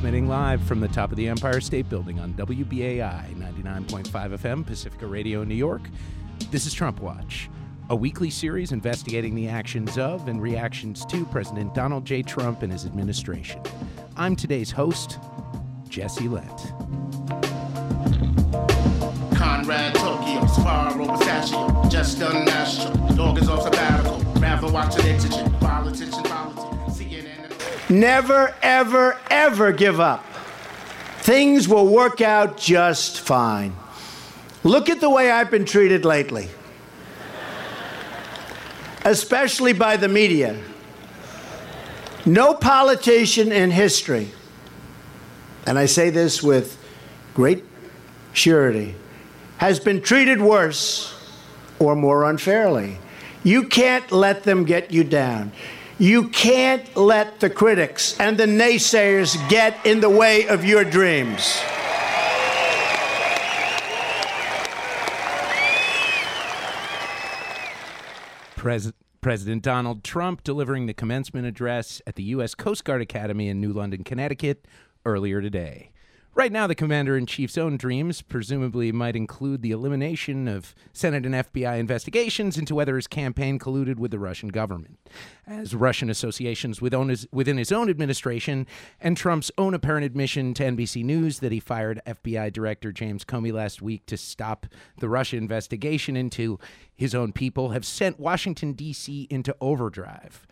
Transmitting live from the top of the Empire State Building on WBAI 99.5 FM, Pacifica Radio, New York. This is Trump Watch, a weekly series investigating the actions of and reactions to President Donald J. Trump and his administration. I'm today's host, Jesse Lent. Conrad Tokyo, Sparrow Pistachio, just done national. Dog is off sabbatical. Rather watch an exigent. Politician. Never, ever, ever give up. Things will work out just fine. Look at the way I've been treated lately, especially by the media. No politician in history, and I say this with great surety, has been treated worse or more unfairly. You can't let them get you down. You can't let the critics and the naysayers get in the way of your dreams. Pres- President Donald Trump delivering the commencement address at the U.S. Coast Guard Academy in New London, Connecticut, earlier today. Right now, the commander in chief's own dreams presumably might include the elimination of Senate and FBI investigations into whether his campaign colluded with the Russian government, as Russian associations within his, own administration and Trump's own apparent admission to NBC News that he fired FBI Director James Comey last week to stop the Russia investigation into his own people have sent Washington, D.C. into overdrive.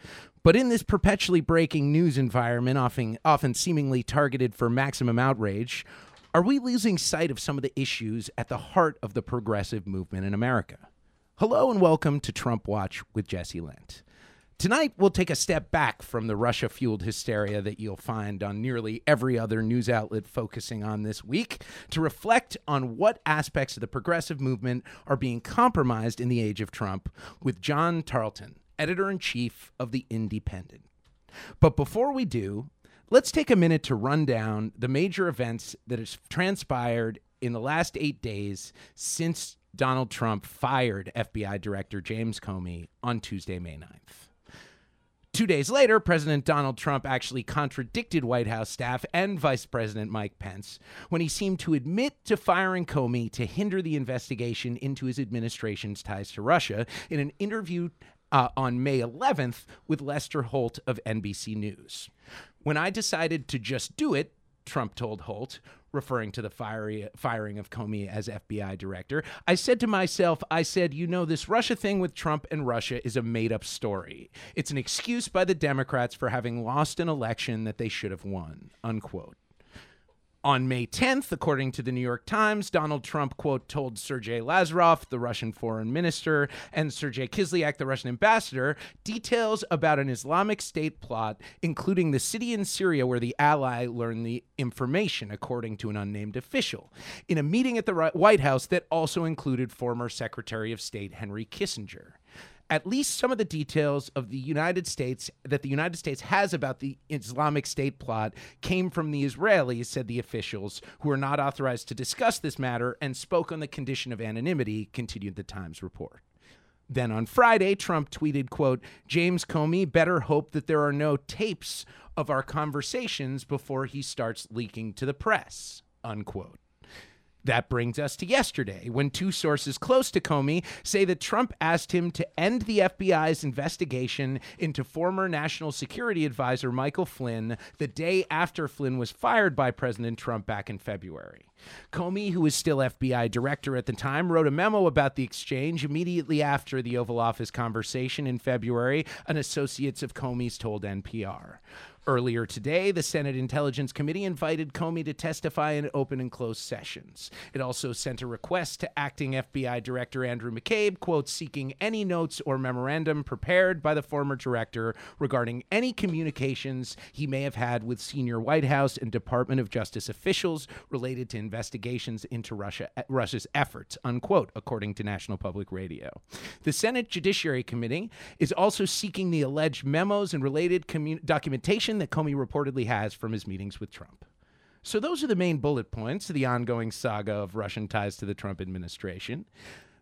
But in this perpetually breaking news environment, often, often seemingly targeted for maximum outrage, are we losing sight of some of the issues at the heart of the progressive movement in America? Hello and welcome to Trump Watch with Jesse Lent. Tonight, we'll take a step back from the Russia fueled hysteria that you'll find on nearly every other news outlet focusing on this week to reflect on what aspects of the progressive movement are being compromised in the age of Trump with John Tarleton, editor in chief of The Independent. But before we do, let's take a minute to run down the major events that have transpired in the last eight days since Donald Trump fired FBI Director James Comey on Tuesday, May 9th. Two days later, President Donald Trump actually contradicted White House staff and Vice President Mike Pence when he seemed to admit to firing Comey to hinder the investigation into his administration's ties to Russia in an interview uh, on May 11th with Lester Holt of NBC News. When I decided to just do it, Trump told Holt, referring to the fiery, firing of Comey as FBI director, I said to myself, I said, you know, this Russia thing with Trump and Russia is a made up story. It's an excuse by the Democrats for having lost an election that they should have won, unquote. On May 10th, according to the New York Times, Donald Trump, quote, told Sergei Lavrov, the Russian foreign minister, and Sergei Kislyak, the Russian ambassador, details about an Islamic State plot, including the city in Syria where the ally learned the information, according to an unnamed official, in a meeting at the White House that also included former Secretary of State Henry Kissinger at least some of the details of the United States that the United States has about the Islamic State plot came from the Israelis, said the officials, who are not authorized to discuss this matter and spoke on the condition of anonymity, continued the Times report. Then on Friday, Trump tweeted, quote, James Comey better hope that there are no tapes of our conversations before he starts leaking to the press, unquote. That brings us to yesterday, when two sources close to Comey say that Trump asked him to end the FBI's investigation into former National Security Advisor Michael Flynn the day after Flynn was fired by President Trump back in February. Comey, who was still FBI director at the time, wrote a memo about the exchange immediately after the Oval Office conversation in February, an associates of Comey's told NPR. Earlier today, the Senate Intelligence Committee invited Comey to testify in open and closed sessions. It also sent a request to acting FBI Director Andrew McCabe, quote, seeking any notes or memorandum prepared by the former director regarding any communications he may have had with senior White House and Department of Justice officials related to investigations into Russia, Russia's efforts, unquote, according to National Public Radio. The Senate Judiciary Committee is also seeking the alleged memos and related commun- documentation that Comey reportedly has from his meetings with Trump. So, those are the main bullet points of the ongoing saga of Russian ties to the Trump administration.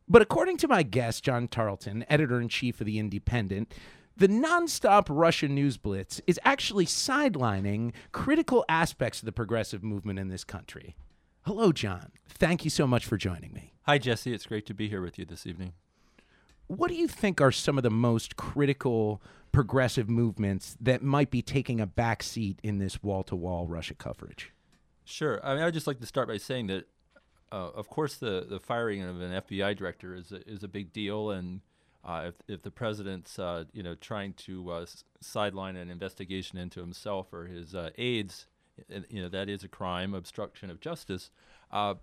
But according to my guest, John Tarleton, editor in chief of The Independent, The nonstop Russian news blitz is actually sidelining critical aspects of the progressive movement in this country. Hello, John. Thank you so much for joining me. Hi, Jesse. It's great to be here with you this evening. What do you think are some of the most critical progressive movements that might be taking a back seat in this wall to wall Russia coverage? Sure. I mean, I'd just like to start by saying that, uh, of course, the, the firing of an FBI director is a, is a big deal, and uh, if, if the president's uh, you know trying to uh, sideline an investigation into himself or his uh, aides, you know that is a crime, obstruction of justice. Uh,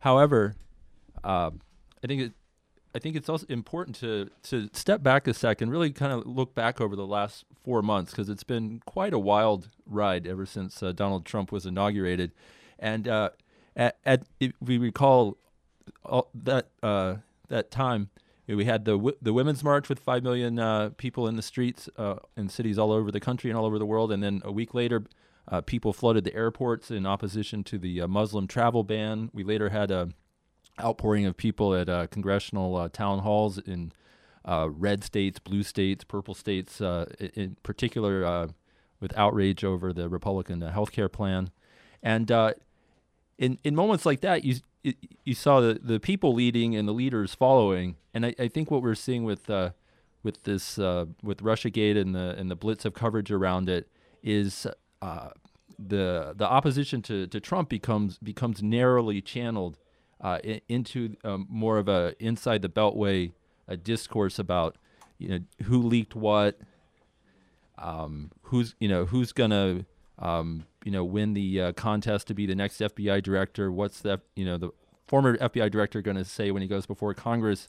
however, I think it, I think it's also important to to step back a second, really kind of look back over the last four months because it's been quite a wild ride ever since uh, Donald Trump was inaugurated, and uh, at, at we recall all that uh, that time we had the the women's march with five million uh, people in the streets uh, in cities all over the country and all over the world, and then a week later. Uh, people flooded the airports in opposition to the Muslim travel ban. We later had a outpouring of people at uh, congressional uh, town halls in uh, red states, blue states, purple states, uh, in particular uh, with outrage over the Republican uh, health care plan. And in, in moments like that, you you saw the, the people leading and the leaders following. And I, I think what we're seeing with with this with RussiaGate and the and the blitz of coverage around it is the the opposition to, to Trump becomes becomes narrowly channeled uh, into um, more of a inside the beltway a discourse about you know who leaked what, um, who's you know who's gonna um, you know win the uh, contest to be the next FBI director. What's the you know the former FBI director to say when he goes before Congress?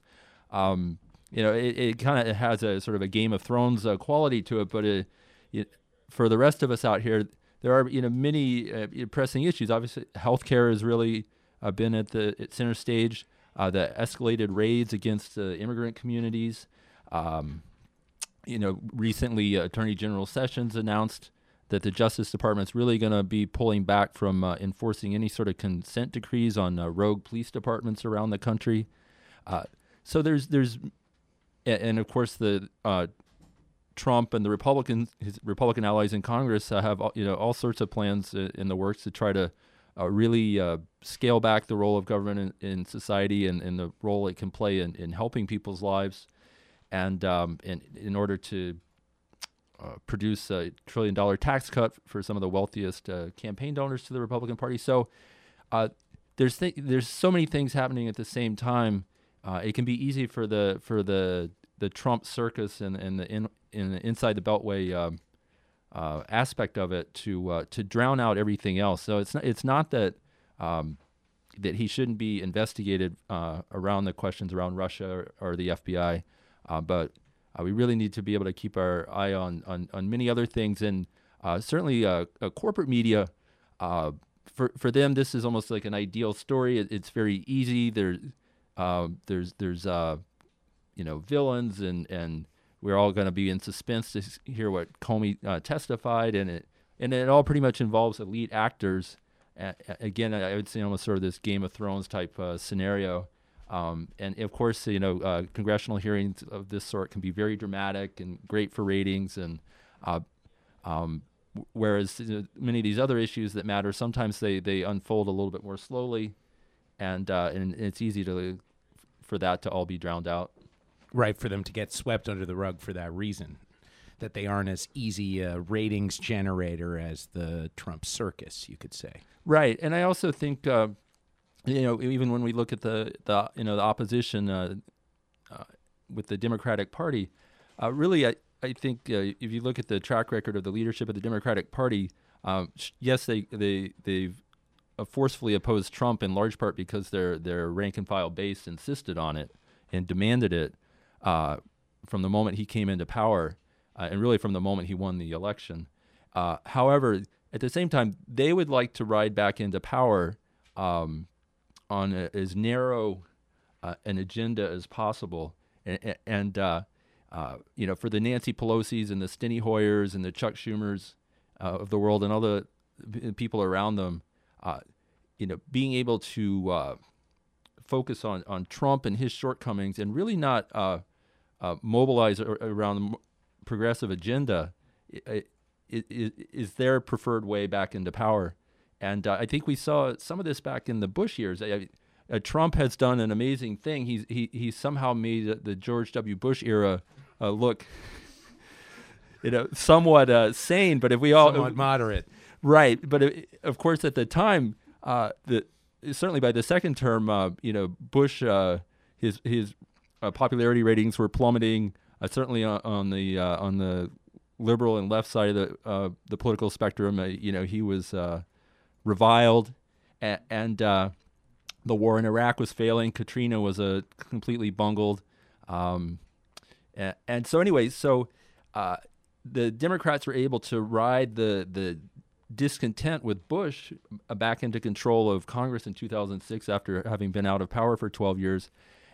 Um, you know, it, it kind of has a sort of a Game of Thrones uh, quality to it, but it, it, for the rest of us out here, there are you know many uh, pressing issues. Obviously, healthcare is really uh, been at the at center stage. Uh, the escalated raids against uh, immigrant communities. Um, you know, recently Attorney General Sessions announced that the Justice Department's really going to be pulling back from uh, enforcing any sort of consent decrees on uh, rogue police departments around the country. Uh, so there's there's, and of course the Trump and the Republican his Republican allies in Congress have you know all sorts of plans in the works to try to uh, really uh, scale back the role of government in, in society and, and, the role it can play in, in helping people's lives, and um, in, in order to uh, produce a trillion dollar tax cut for some of the wealthiest uh, campaign donors to the Republican Party. So uh, there's th- there's so many things happening at the same time. Uh, it can be easy for the for the the Trump circus and, and the in, in the inside the Beltway. Um, uh, aspect of it to uh, to drown out everything else. So it's not it's not that um, that he shouldn't be investigated uh, around the questions around Russia or, or the FBI, uh, but uh, we really need to be able to keep our eye on on, on many other things and certainly corporate media. for for them, this is almost like an ideal story. It, it's very easy. There, there's there's you know villains and and we're all going to be in suspense to hear what Comey uh, testified, and it and it all pretty much involves elite actors. Uh, again, I would say almost sort of this Game of Thrones type uh, scenario. Um, and of course, you know, uh, congressional hearings of this sort can be very dramatic and great for ratings. And uh, um, whereas many of these other issues that matter, sometimes they, they unfold a little bit more slowly, and uh, and it's easy to for that to all be drowned out right for them to get swept under the rug for that reason that they aren't as easy a ratings generator as the Trump circus, you could say. Right, and I also think, uh, you know, even when we look at the the you know the opposition uh, uh, with the Democratic Party, uh, really, I I think uh, if you look at the track record of the leadership of the Democratic Party, um, yes, they they they've uh, forcefully opposed Trump in large part because their their rank and file base insisted on it and demanded it uh, from the moment he came into power, uh, and really from the moment he won the election. Uh, however, at the same time, they would like to ride back into power um, on a, as narrow uh, an agenda as possible, and, and uh, uh, you know, for the Nancy Pelosi's and the Steny Hoyers and the Chuck Schumers of the world and all the people around them, you know, being able to focus on on Trump and his shortcomings and really not uh, mobilize around the progressive agenda is their preferred way back into power. And uh, I think we saw some of this back in the Bush years. I- I- uh, Trump has done an amazing thing. He's he he somehow made the- the George W. Bush era uh, look, you know, somewhat uh, sane. But if we all Somewhat moderate. Right, but it, of course, at the time, uh, the certainly by the second term, uh, you know, Bush, uh, his his uh, popularity ratings were plummeting. Uh, certainly on, on the uh, on the liberal and left side of the uh, the political spectrum, uh, you know, he was reviled, and, and the war in Iraq was failing. Katrina was a completely bungled, um, and, and so anyway, so the Democrats were able to ride the the discontent with Bush back into control of Congress in 2006 after having been out of power for 12 years,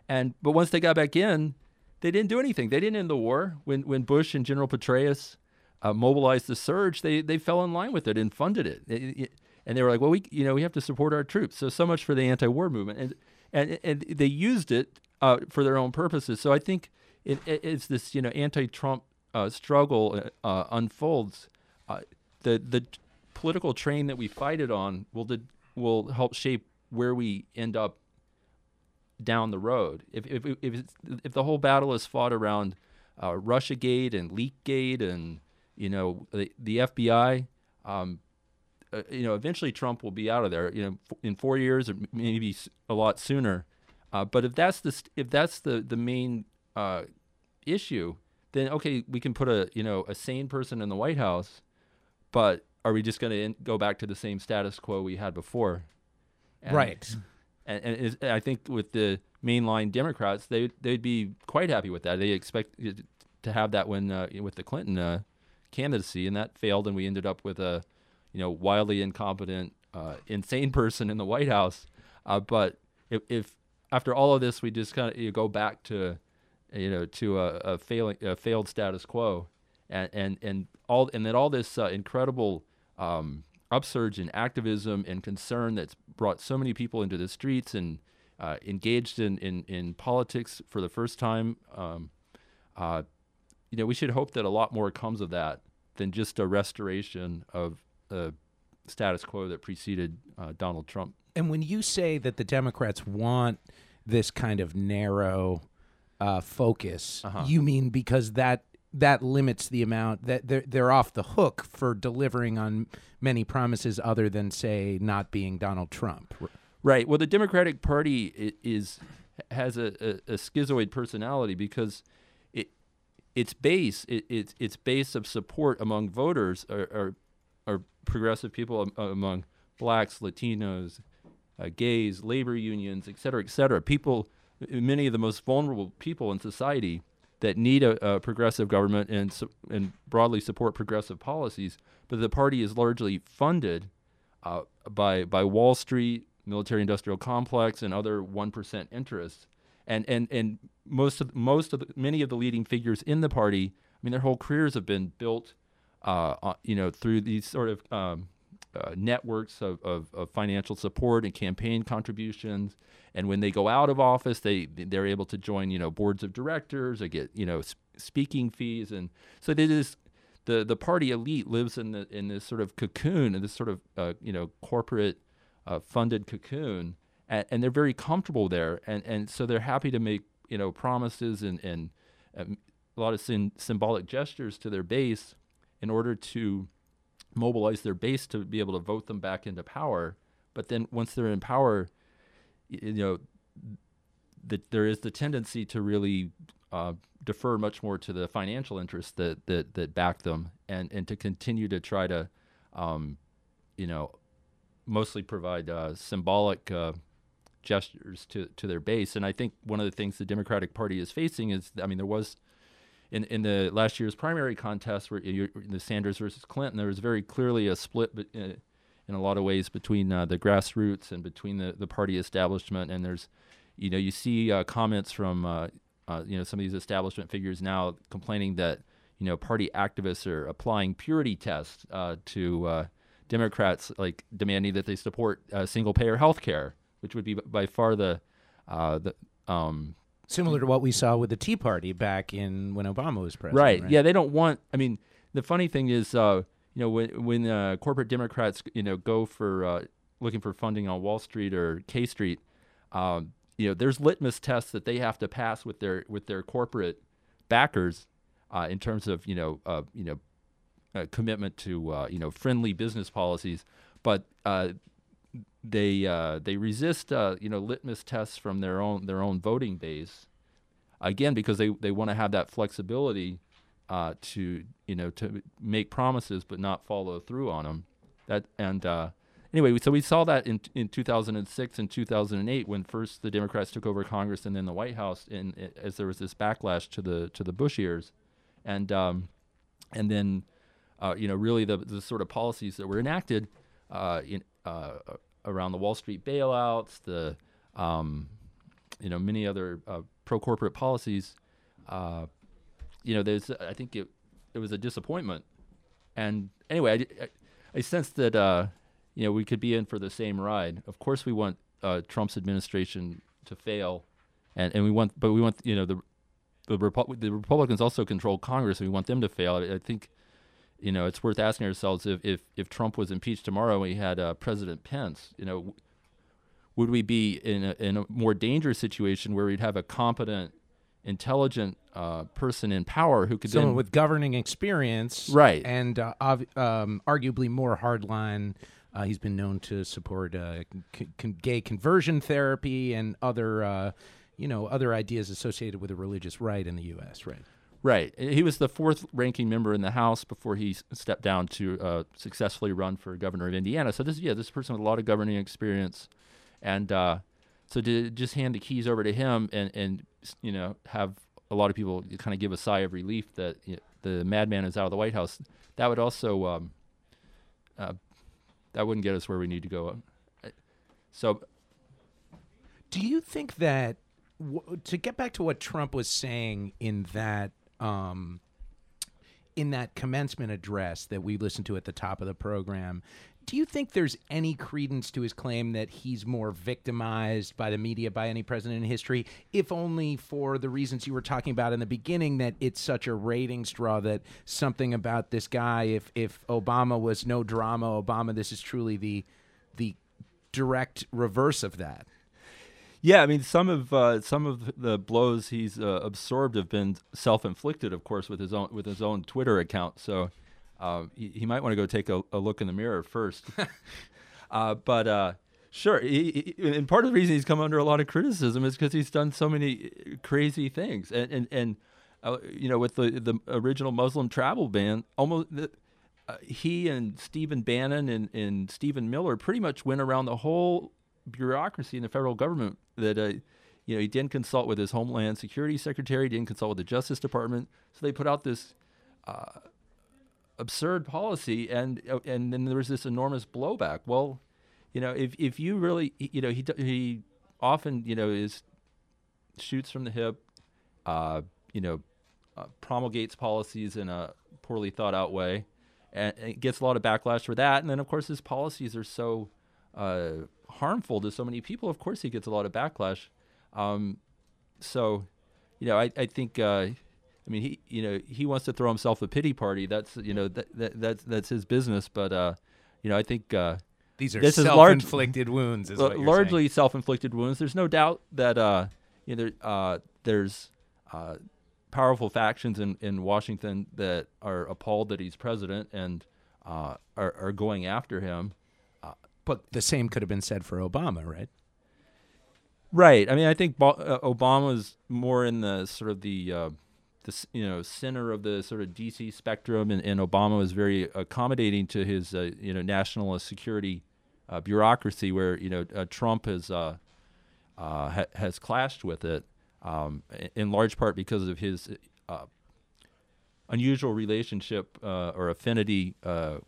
and but once they got back in, they didn't do anything. They didn't end the war when when Bush and General Petraeus uh, mobilized the surge. They they fell in line with it and funded it. It- it- and they were like, well, we you know we have to support our troops. So so much for the anti-war movement, and and and they used it uh, for their own purposes. So I think it, it, it's this you know anti-Trump uh, struggle uh, unfolds. Uh, the the political train that we fight it on will will help shape where we end up down the road. If if if, if the whole battle is fought around uh, RussiaGate and LeakGate and you know the, the FBI, um, uh, you know eventually Trump will be out of there. You know in four years or maybe a lot sooner. Uh, but if that's the if that's the the main uh, issue, then okay, we can put a you know a sane person in the White House, but are we just going to go back to the same status quo we had before? And- right. And, and I think with the mainline Democrats, they they'd be quite happy with that. They expect to have that when uh, with the Clinton uh, candidacy, and that failed, and we ended up with a you know wildly incompetent, uh, insane person in the White House. Uh, but if, if after all of this, we just kind of go back to you know to a, a failing a failed status quo, and and and all and that all this uh, incredible um, upsurge in activism and concern that's brought so many people into the streets and uh, engaged in, in, in politics for the first time. Um, uh, you know, we should hope that a lot more comes of that than just a restoration of the status quo that preceded uh, Donald Trump. And when you say that the Democrats want this kind of narrow uh, focus, Uh-huh. you mean because that that limits the amount that they're they're off the hook for delivering on many promises other than say not being Donald Trump. Right. Well, the Democratic Party is has a, a, a schizoid personality because it its base it, its its base of support among voters are are, are progressive people among blacks, Latinos, uh, gays, labor unions, et cetera, et cetera. People, many of the most vulnerable people in society that need a, a progressive government and and broadly support progressive policies. But the party is largely funded uh, by by Wall Street, military industrial complex, and other one percent interests. And and and most of most of the, many of the leading figures in the party, I mean, their whole careers have been built, uh, you know, through these sort of um, uh, networks of, of, of financial support and campaign contributions. And when they go out of office, they they're able to join, you know, boards of directors or get, you know, sp- speaking fees, and so they just the the party elite lives in the in this sort of cocoon, in this sort of uh, you know corporate uh, funded cocoon, and, and they're very comfortable there, and and so they're happy to make you know promises and and um, a lot of sym- symbolic gestures to their base in order to mobilize their base to be able to vote them back into power. But then once they're in power, you know, that there is the tendency to really uh, defer much more to the financial interests that that that back them, and and to continue to try to, um, you know, mostly provide uh, symbolic uh, gestures to to their base. And I think one of the things the Democratic Party is facing is, I mean, there was in in the last year's primary contest where you the Sanders versus Clinton, there was very clearly a split. But, uh, in a lot of ways, between uh, the grassroots and between the, the party establishment, and there's, you know, you see uh, comments from, uh, uh, you know, some of these establishment figures now complaining that, you know, party activists are applying purity tests to Democrats, like demanding that they support single payer health care, which would be by far the, the um, Similar to what we saw with the Tea Party back in when Obama was president. Right. Right. Yeah, they don't want. I mean, the funny thing is, uh, you know, when when uh, corporate Democrats, you know, go for uh, looking for funding on Wall Street or K Street, um, you know, there's litmus tests that they have to pass with their with their corporate backers uh, in terms of you know uh, you know uh, commitment to uh, you know friendly business policies, but uh, they uh, they resist uh, you know litmus tests from their own their own voting base again because they, they want to have that flexibility uh, to you know to make promises but not follow through on them that and uh, anyway so we saw that in in 2006 and 2008 when first the Democrats took over Congress and then the White House and as there was this backlash to the to the Bush years. And um, and then uh, you know really the the sort of policies that were enacted uh, in uh, around the Wall Street bailouts the um, you know many other uh, pro corporate policies uh, you know there's I think it it was a disappointment. And anyway I, I, I sensed that uh, you know we could be in for the same ride. Of course we want uh, Trump's administration to fail and and we want but we want you know the the, the Republicans also control Congress and we want them to fail. I, I think you know it's worth asking ourselves if if, if Trump was impeached tomorrow and we had uh, President Pence you know would we be in a, in a more dangerous situation where we'd have a competent, intelligent uh, person in power who could Someone then with governing experience, Right. and uh, ob- um, arguably more hardline. Uh, he's been known to support uh, con- gay conversion therapy and other, uh, you know, other ideas associated with the religious right in the U.S. Right. Right? He was the fourth ranking member in the House before he stepped down to uh, successfully run for governor of Indiana. So this yeah, this person with a lot of governing experience, and uh, so to just hand the keys over to him and and you know have a lot of people kind of give a sigh of relief that you know, the madman is out of the White House. That would also um, uh, that wouldn't get us where we need to go. Uh, So Do you think that to get back to what Trump was saying in that um, in that commencement address that we listened to at the top of the program, do you think there's any credence to his claim that he's more victimized by the media by any president in history, if only for the reasons you were talking about in the beginning that it's such a ratings draw that something about this guy if if Obama was no drama, Obama this is truly the the direct reverse of that. Yeah, I mean, some of uh, some of the blows he's uh, absorbed have been self-inflicted, of course, with his own with his own Twitter account. So uh, he, he might want to go take a, a look in the mirror first. uh, but uh, sure, he, he, and part of the reason he's come under a lot of criticism is because he's done so many uh, crazy things, and and, and uh, you know, with the the original Muslim travel ban, almost. The, uh, he and Stephen Bannon and, and Stephen Miller pretty much went around the whole bureaucracy in the federal government that uh, you know he didn't consult with his Homeland Security Secretary, didn't consult with the Justice Department, so they put out this uh, absurd policy, and uh, and then there was this enormous blowback. Well, you know, if if you really, you know, he he often you know is shoots from the hip, uh, you know, uh, promulgates policies in a poorly thought out way, and gets a lot of backlash for that. And then of course his policies are so uh, harmful to so many people. Of course he gets a lot of backlash. Um, so, you know, I, I think, uh, I mean, he, you know, he wants to throw himself a pity party. That's, you know, that, that that's, that's his business. But, uh, you know, I think, uh, These are This is large- self-inflicted wounds, is L- what largely self-inflicted wounds. There's no doubt that uh, you know, there, uh, there's uh, powerful factions in, in Washington that are appalled that he's president and uh, are, are going after him. But the same could have been said for Obama, right? Right. I mean, I think Bo- uh, Obama's more in the sort of the uh, the you know center of the sort of DC spectrum, and, and Obama was very accommodating to his uh, you know national security uh, bureaucracy, where you know uh, Trump has ha- has clashed with it um, in large part because of his unusual relationship or affinity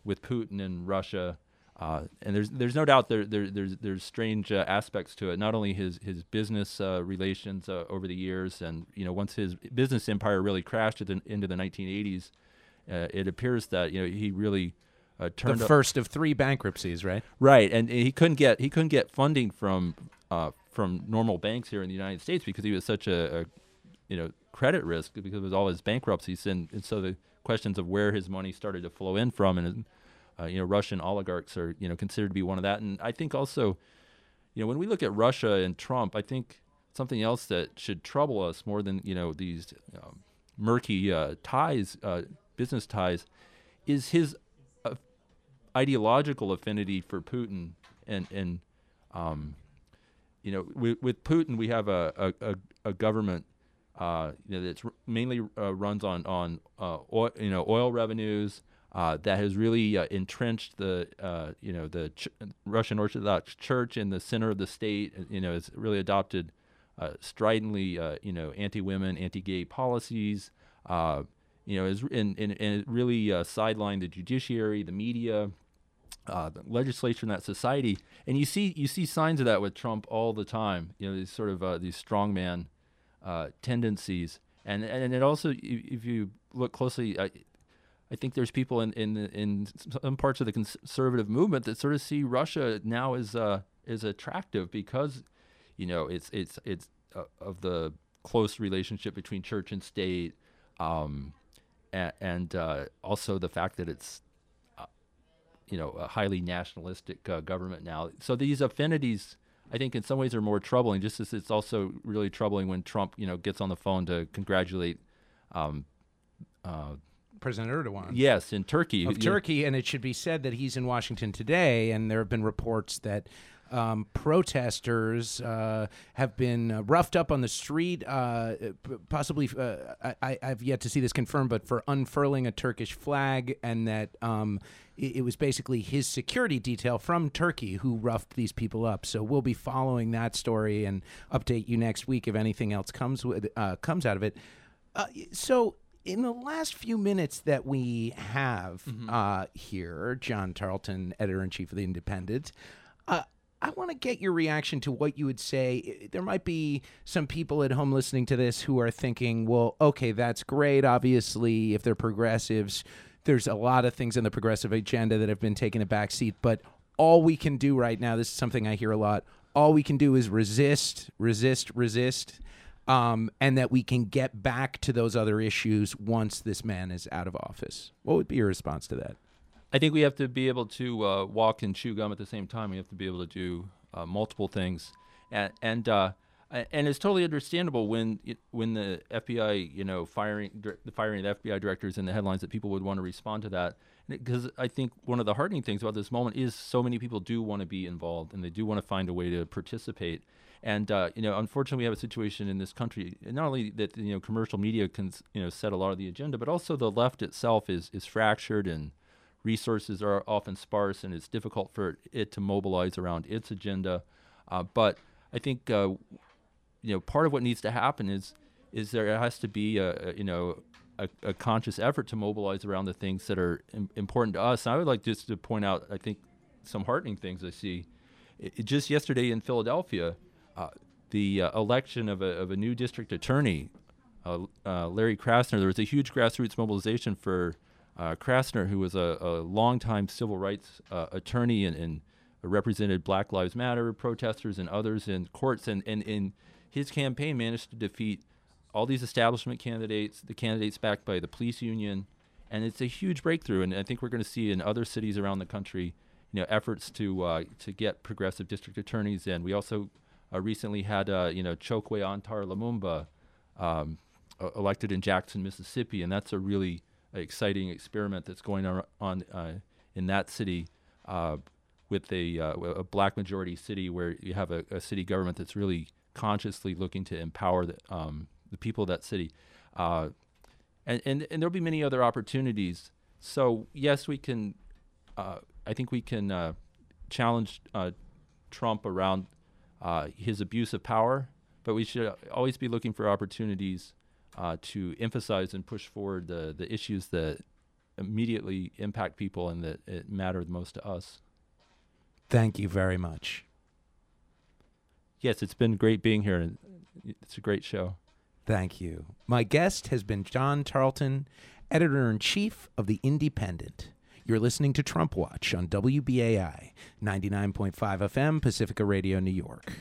with Putin and Russia. Uh, and there's there's no doubt there, there there's there's strange uh, aspects to it. Not only his his business uh, relations uh, over the years, and you know once his business empire really crashed at the, into the 1980s, uh, it appears that you know he really uh, The turned up- first of three bankruptcies, right? Right, and he couldn't get he couldn't get funding from uh, from normal banks here in the United States because he was such a, a you know credit risk because of all his bankruptcies, and, and so the questions of where his money started to flow in from, and uh, you know Russian oligarchs are you know considered to be one of that, and I think also, you know, when we look at Russia and Trump, I think something else that should trouble us more than you know these um, murky uh, ties, uh, business ties, is his uh, ideological affinity for Putin and and um, you know with, with Putin we have a a, a government uh, you know that mainly runs on on oil, you know oil revenues. Uh, that has really uh, entrenched the uh, you know the ch- Russian Orthodox Church in the center of the state. You know, it's really adopted stridently you know anti-women, anti-gay policies. you know, is and, and, and it really sidelined the judiciary, the media, uh, the legislature, in that society. And you see you see signs of that with Trump all the time. You know, these sort of uh, these strongman uh, tendencies, and and it also if you look closely. I, think there's people in, in in some parts of the conservative movement that sort of see Russia now as uh, as attractive because, you know, it's it's it's uh, of the close relationship between church and state, um, and, and uh, also the fact that it's uh, you know a highly nationalistic uh, government now. So these affinities I think in some ways are more troubling. Just as it's also really troubling when Trump, you know, gets on the phone to congratulate. Um, uh, President Erdogan. Yes, in Turkey. Of Turkey, and it should be said that he's in Washington today, and there have been reports that um, protesters uh, have been uh, roughed up on the street, uh, possibly, uh, I, have yet to see this confirmed, but for unfurling a Turkish flag, and that um, it, it, was basically his security detail from Turkey who roughed these people up. So we'll be following that story and update you next week if anything else comes with uh, comes out of it. Uh, so in the last few minutes that we have mm-hmm. here, John Tarleton, editor in chief of the Independent. I want to get your reaction to what you would say. There might be some people at home listening to this who are thinking, well, okay, that's great. Obviously, if they're progressives, there's a lot of things in the progressive agenda that have been taking a back seat. But all we can do right now, this is something I hear a lot, all we can do is resist, resist, resist. Um, and that we can get back to those other issues once this man is out of office. What would be your response to that? I think we have to be able to uh, walk and chew gum at the same time. We have to be able to do uh, multiple things, and and uh, and it's totally understandable when when the FBI, you know, firing the firing of the FBI directors in the headlines that people would want to respond to that. Because I think one of the heartening things about this moment is so many people do want to be involved and they do want to find a way to participate. And uh, you know, unfortunately, we have a situation in this country not only that you know commercial media can you know set a lot of the agenda, but also the left itself is is fractured and resources are often sparse and it's difficult for it to mobilize around its agenda. Uh, but I think uh, you know part of what needs to happen is is there has to be a, a you know a, a, conscious effort to mobilize around the things that are Im- important to us. And I would like just to point out I think some heartening things I see. It, just yesterday in Philadelphia, uh, the uh, election of a, of a new district attorney, uh, uh, Larry Krasner. There was a huge grassroots mobilization for Krasner, who was a, a longtime civil rights attorney and, and, represented Black Lives Matter protesters and others in courts, and, and in his campaign managed to defeat all these establishment candidates, the candidates backed by the police union, and it's a huge breakthrough. And I think we're going to see in other cities around the country, you know, efforts to uh, to get progressive district attorneys in. We also uh, recently had, uh, you know, Chokwe Antar Lumumba um, elected in Jackson, Mississippi, and that's a really exciting experiment that's going on uh, in that city uh, with a, uh, a, black majority city where you have a, a, city government that's really consciously looking to empower the, um, the people of that city. And, and, and there'll be many other opportunities. So, yes, we can, I think we can challenge Trump around his abuse of power, but we should always be looking for opportunities uh, to emphasize and push forward the, the issues that immediately impact people and that it matter the most to us. Thank you very much. Yes, it's been great being here. And it's a great show. Thank you. My guest has been John Tarleton, editor in chief of The Independent. You're listening to Trump Watch on WBAI 99.5 FM, Pacifica Radio, New York.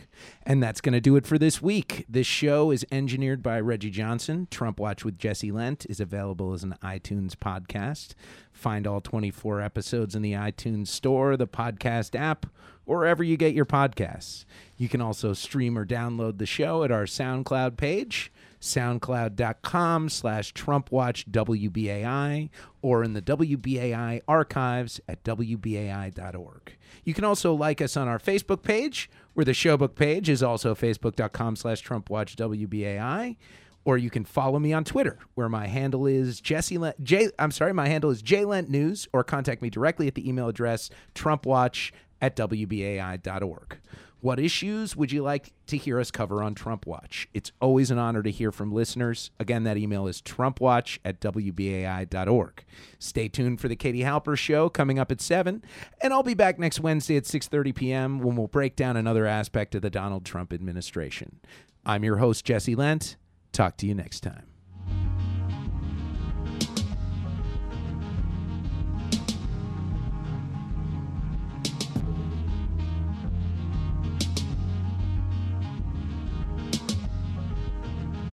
And that's going to do it for this week. This show is engineered by Reggie Johnson. Trump Watch with Jesse Lent is available as an iTunes podcast. Find all 24 episodes in the iTunes Store, the podcast app, or wherever you get your podcasts. You can also stream or download the show at our SoundCloud page soundcloud.com slash trumpwatchwbai or in the WBAI archives at WBAI.org. You can also like us on our Facebook page, where the showbook page is also facebook.com slash trumpwatchwbai. Or you can follow me on Twitter, where my handle is Jesse Lent, J, I'm sorry, my handle is JLent News, or contact me directly at the email address trumpwatch at WBAI.org. What issues would you like to hear us cover on Trump Watch? It's always an honor to hear from listeners. Again, that email is trumpwatch at WBAI.org. Stay tuned for the Katie Halper Show coming up at 7, and I'll be back next Wednesday at 6.30 p.m. when we'll break down another aspect of the Donald Trump administration. I'm your host, Jesse Lent. Talk to you next time.